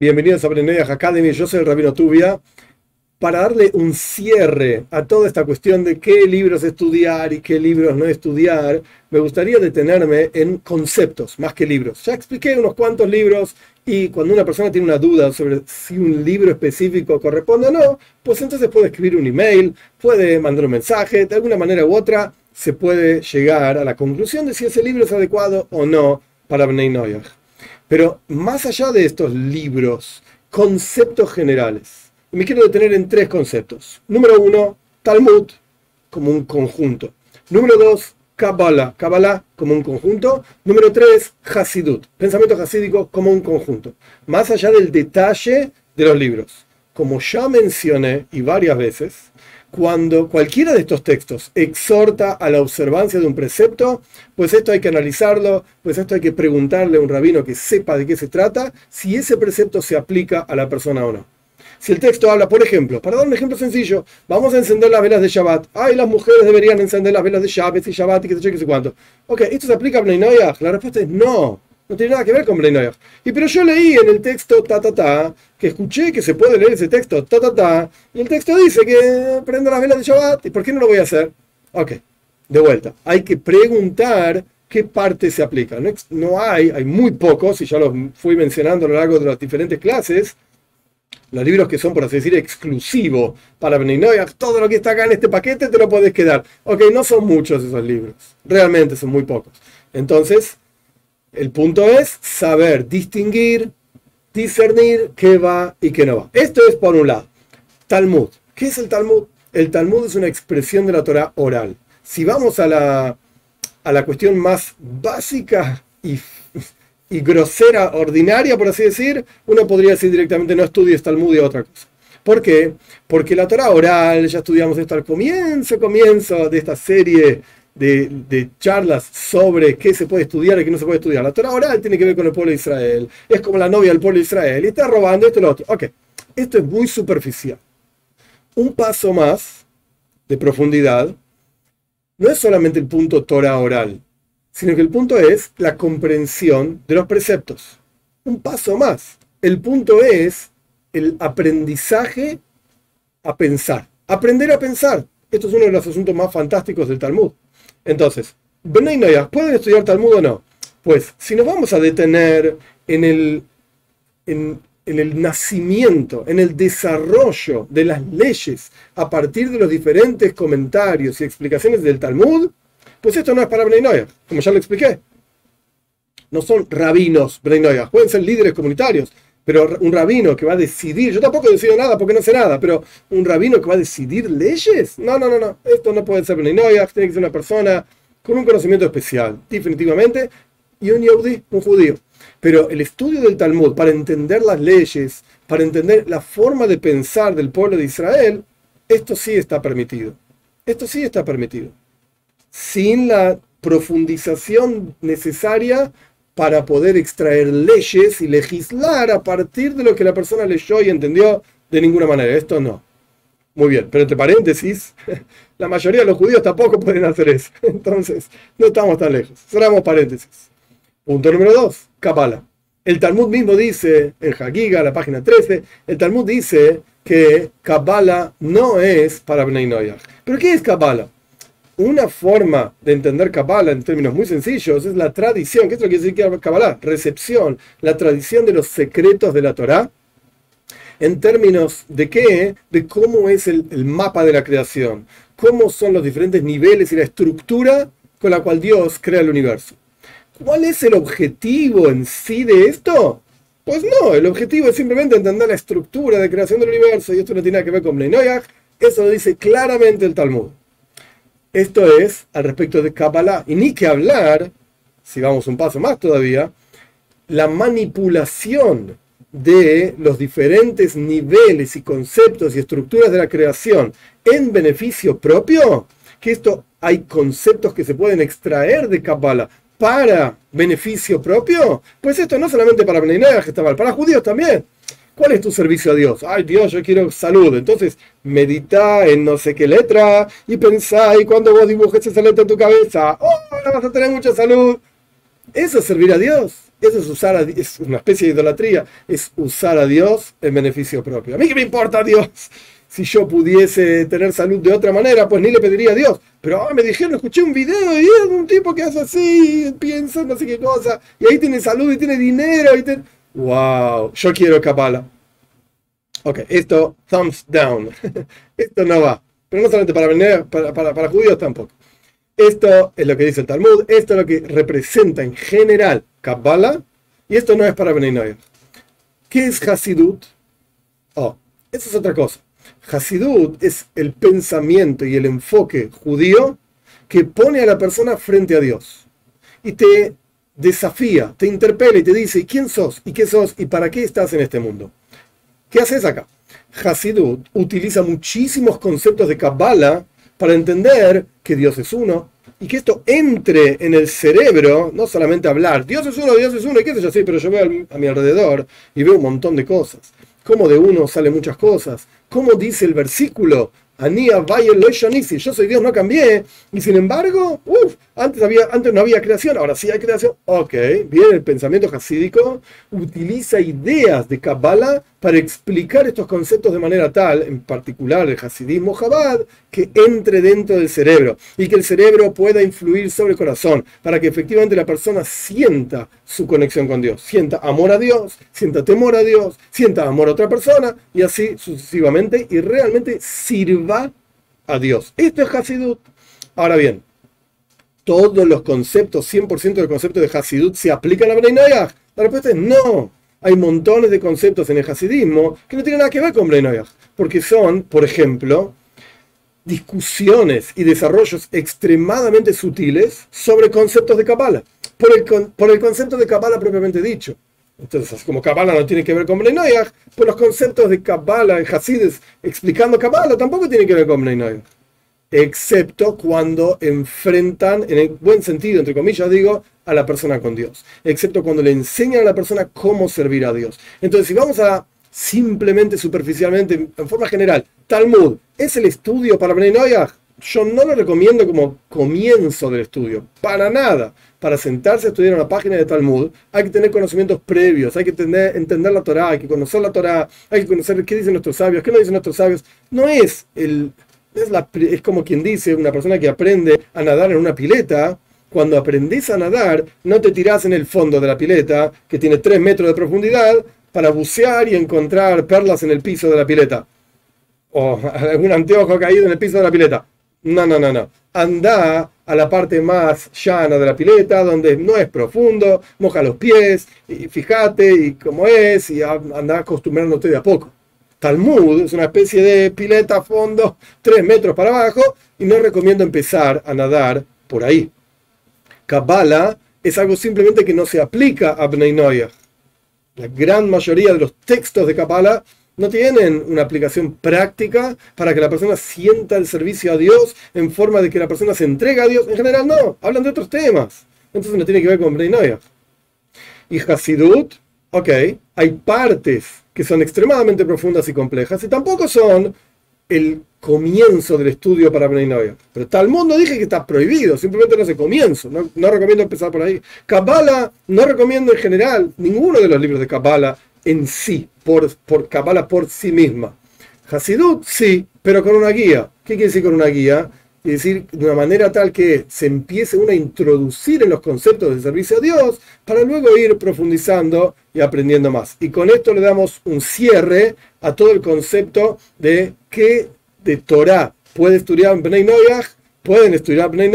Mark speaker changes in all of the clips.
Speaker 1: Bienvenidos a Brenedias Academy, yo soy el Rabino Tubia. Para darle un cierre a toda esta cuestión de qué libros estudiar y qué libros no estudiar, me gustaría detenerme en conceptos más que libros. Ya expliqué unos cuantos libros y cuando una persona tiene una duda sobre si un libro específico corresponde o no, pues entonces puede escribir un email, puede mandar un mensaje, de alguna manera u otra se puede llegar a la conclusión de si ese libro es adecuado o no para Bnei. Pero más allá de estos libros, conceptos generales, me quiero detener en tres conceptos. Número uno, Talmud como un conjunto. Número dos, Kabbalah, Kabbalah como un conjunto. Número tres, Hasidut, pensamiento hasídico como un conjunto. Más allá del detalle de los libros. Como ya mencioné y varias veces, cuando cualquiera de estos textos exhorta a la observancia de un precepto, pues esto hay que analizarlo, pues esto hay que preguntarle a un rabino que sepa de qué se trata, si ese precepto se aplica a la persona o no. Si el texto habla, por ejemplo, para dar un ejemplo sencillo, vamos a encender las velas de Shabbat. Ay, las mujeres deberían encender las velas de Shabbat y Shabbat y qué sé yo, qué sé cuánto. Ok, ¿esto se aplica a Bnei La respuesta es no. No tiene nada que ver con Bnei Y pero yo leí en el texto ta ta ta, que escuché que se puede leer ese texto ta ta ta, y el texto dice que prenda las velas de Shabbat, ¿y por qué no lo voy a hacer? Ok, de vuelta. Hay que preguntar qué parte se aplica. No, no hay, hay muy pocos, y ya los fui mencionando a lo largo de las diferentes clases, los libros que son, por así decir, exclusivos para Bnei todo lo que está acá en este paquete te lo puedes quedar. Ok, no son muchos esos libros, realmente son muy pocos. Entonces, el punto es saber distinguir, discernir qué va y qué no va. Esto es por un lado. Talmud. ¿Qué es el Talmud? El Talmud es una expresión de la Torah oral. Si vamos a la, a la cuestión más básica y, y, grosera, ordinaria, por así decir, uno podría decir directamente no estudies Talmud y otra cosa. ¿Por qué? Porque la Torah oral, ya estudiamos esto al comienzo, comienzo de esta serie de, charlas sobre qué se puede estudiar y qué no se puede estudiar. La Torah oral tiene que ver con el pueblo de Israel. Es como la novia del pueblo de Israel. Y está robando esto y lo otro. Ok, esto es muy superficial. Un paso más de profundidad no es solamente el punto Torah oral, sino que el punto es la comprensión de los preceptos. Un paso más. El punto es el aprendizaje a pensar. Aprender a pensar. Esto es uno de los asuntos más fantásticos del Talmud. Entonces, Bnei ¿pueden estudiar Talmud o no? Pues, si nos vamos a detener en el, en, el nacimiento, en el desarrollo de las leyes a partir de los diferentes comentarios y explicaciones del Talmud, pues esto no es para Bnei como ya lo expliqué. No son rabinos Bnei pueden ser líderes comunitarios, pero un rabino que va a decidir, yo tampoco decido nada porque no sé nada, pero un rabino que va a decidir leyes, no, no, no, no, esto no puede ser Beninoyach, tiene que ser una persona con un conocimiento especial, definitivamente, y un yehudi, un judío. Pero el estudio del Talmud para entender las leyes, para entender la forma de pensar del pueblo de Israel, esto sí está permitido. Esto sí está permitido. Sin la profundización necesaria para poder extraer leyes y legislar a partir de lo que la persona leyó y entendió de ninguna manera. Esto no. Muy bien, pero entre paréntesis, la mayoría de los judíos tampoco pueden hacer eso. Entonces, no estamos tan lejos. Cerramos paréntesis. Punto número dos, Kabbalah. El Talmud mismo dice, en Hagiga, la página 13, el Talmud dice que Kabbalah no es para Bnei Noyach. ¿Pero qué es Kabbalah? Una forma de entender Kabbalah en términos muy sencillos es la tradición. ¿Qué es lo que decir Kabbalah? Recepción, la tradición de los secretos de la Torah. En términos de qué? De cómo es el, mapa de la creación, cómo son los diferentes niveles y la estructura con la cual Dios crea el universo. ¿Cuál es el objetivo en sí de esto? Pues no, el objetivo es simplemente entender la estructura de creación del universo y esto no tiene nada que ver con Bnei Eso lo dice claramente el Talmud. Esto es al respecto de Kabbalah. Y ni que hablar, si vamos un paso más todavía, la manipulación de los diferentes niveles y conceptos y estructuras de la creación en beneficio propio, que esto hay conceptos que se pueden extraer de Kabbalah para beneficio propio, pues esto no solamente para mal para judíos también. ¿Cuál es tu servicio a Dios? Ay Dios, yo quiero salud. Entonces, medita en no sé qué letra y pensá, y cuando vos dibujes esa letra en tu cabeza, oh, vas a tener mucha salud. Eso es servir a Dios. Eso es usar a, es una especie de idolatría, es usar a Dios en beneficio propio. A mí que me importa Dios. Si yo pudiese tener salud de otra manera, pues ni le pediría a Dios. Pero ah, me dijeron, escuché un video es un tipo que hace así, piensa no sé qué cosa, y ahí tiene salud y tiene dinero. Y tiene... ¡Wow! Yo quiero Kabbalah. Ok, esto, thumbs down. esto no va. Pero no solamente para, para, para, para judíos tampoco. Esto es lo que dice el Talmud, esto es lo que representa en general Kabbalah, y esto no es para Beninoya. ¿Qué es Hasidut? Oh, eso es otra cosa. Hasidut es el pensamiento y el enfoque judío que pone a la persona frente a Dios y te desafía, te interpela y te dice quién sos y qué sos y para qué estás en este mundo. ¿Qué haces acá? Hasidut utiliza muchísimos conceptos de Kabbalah para entender que Dios es uno y que esto entre en el cerebro, no solamente hablar, Dios es uno, Dios es uno, y qué sé yo, sí, pero yo veo a mi alrededor y veo un montón de cosas. Como de uno salen muchas cosas. Como dice el versículo, Anía yo soy Dios, no cambié. Y sin embargo, uff, antes, había, antes no había creación, ahora sí hay creación. Ok, bien, el pensamiento hasídico utiliza ideas de Kabbalah para explicar estos conceptos de manera tal, en particular el hasidismo Chabad, que entre dentro del cerebro y que el cerebro pueda influir sobre el corazón, para que efectivamente la persona sienta su conexión con Dios, sienta amor a Dios, sienta temor a Dios, sienta amor a otra persona y así sucesivamente y realmente sirva a Dios. Esto es Hasidut. Ahora bien, todos los conceptos, 100% del concepto de Hasidut se aplican a Bnei La respuesta es no. Hay montones de conceptos en el hasidismo que no tienen nada que ver con Bnei porque son, por ejemplo, discusiones y desarrollos extremadamente sutiles sobre conceptos de Kabbalah, por el, concepto de Kabbalah propiamente dicho. Entonces, como Kabbalah no tiene que ver con Bnei pues los conceptos de Kabbalah en Hasides explicando Kabbalah tampoco tienen que ver con Bnei excepto cuando enfrentan, en el buen sentido, entre comillas digo, a la persona con Dios, excepto cuando le enseñan a la persona cómo servir a Dios. Entonces, si vamos a simplemente, superficialmente, en forma general, Talmud, ¿es el estudio para Bnei Yo no lo recomiendo como comienzo del estudio, para nada. Para sentarse a estudiar una página de Talmud hay que tener conocimientos previos, hay que entender, entender la Torah, hay que conocer la Torah, hay que conocer qué dicen nuestros sabios, qué no dicen nuestros sabios. No es el es, la, es como quien dice, una persona que aprende a nadar en una pileta, cuando aprendes a nadar, no te tirás en el fondo de la pileta, que tiene 3 metros de profundidad, para bucear y encontrar perlas en el piso de la pileta. O algún anteojo caído en el piso de la pileta. No, no, no, no. Anda a la parte más llana de la pileta, donde no es profundo, moja los pies, y fíjate y cómo es, y anda acostumbrándote de a poco. Talmud es una especie de pileta a fondo, 3 metros para abajo, y no recomiendo empezar a nadar por ahí. Kabbalah es algo simplemente que no se aplica a Bnei La gran mayoría de los textos de Kabbalah no tienen una aplicación práctica para que la persona sienta el servicio a Dios en forma de que la persona se entrega a Dios. En general no, hablan de otros temas. Entonces no tiene que ver con Bnei Y Hasidut, ok, hay partes que son extremadamente profundas y complejas, y tampoco son el comienzo del estudio para Bnei Pero tal mundo dije que está prohibido, simplemente no es el comienzo, no, recomiendo empezar por ahí. Kabbalah, no recomiendo en general ninguno de los libros de Kabbalah en sí, por, por Kabbalah por sí misma. Hasidut, sí, pero con una guía. ¿Qué quiere decir con una guía? Es decir, de una manera tal que se empiece uno a introducir en los conceptos de servicio a Dios para luego ir profundizando y aprendiendo más. Y con esto le damos un cierre a todo el concepto de qué de Torah puede estudiar en Bnei pueden estudiar Bnei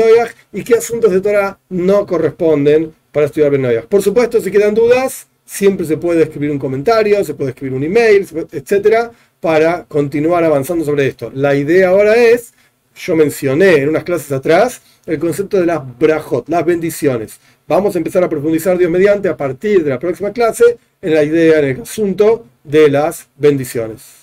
Speaker 1: y qué asuntos de Torah no corresponden para estudiar Bnei Por supuesto, si quedan dudas, siempre se puede escribir un comentario, se puede escribir un email, etcétera, para continuar avanzando sobre esto. La idea ahora es yo mencioné en unas clases atrás el concepto de las brajot, las bendiciones. Vamos a empezar a profundizar Dios mediante a partir de la próxima clase en la idea, en el asunto de las bendiciones.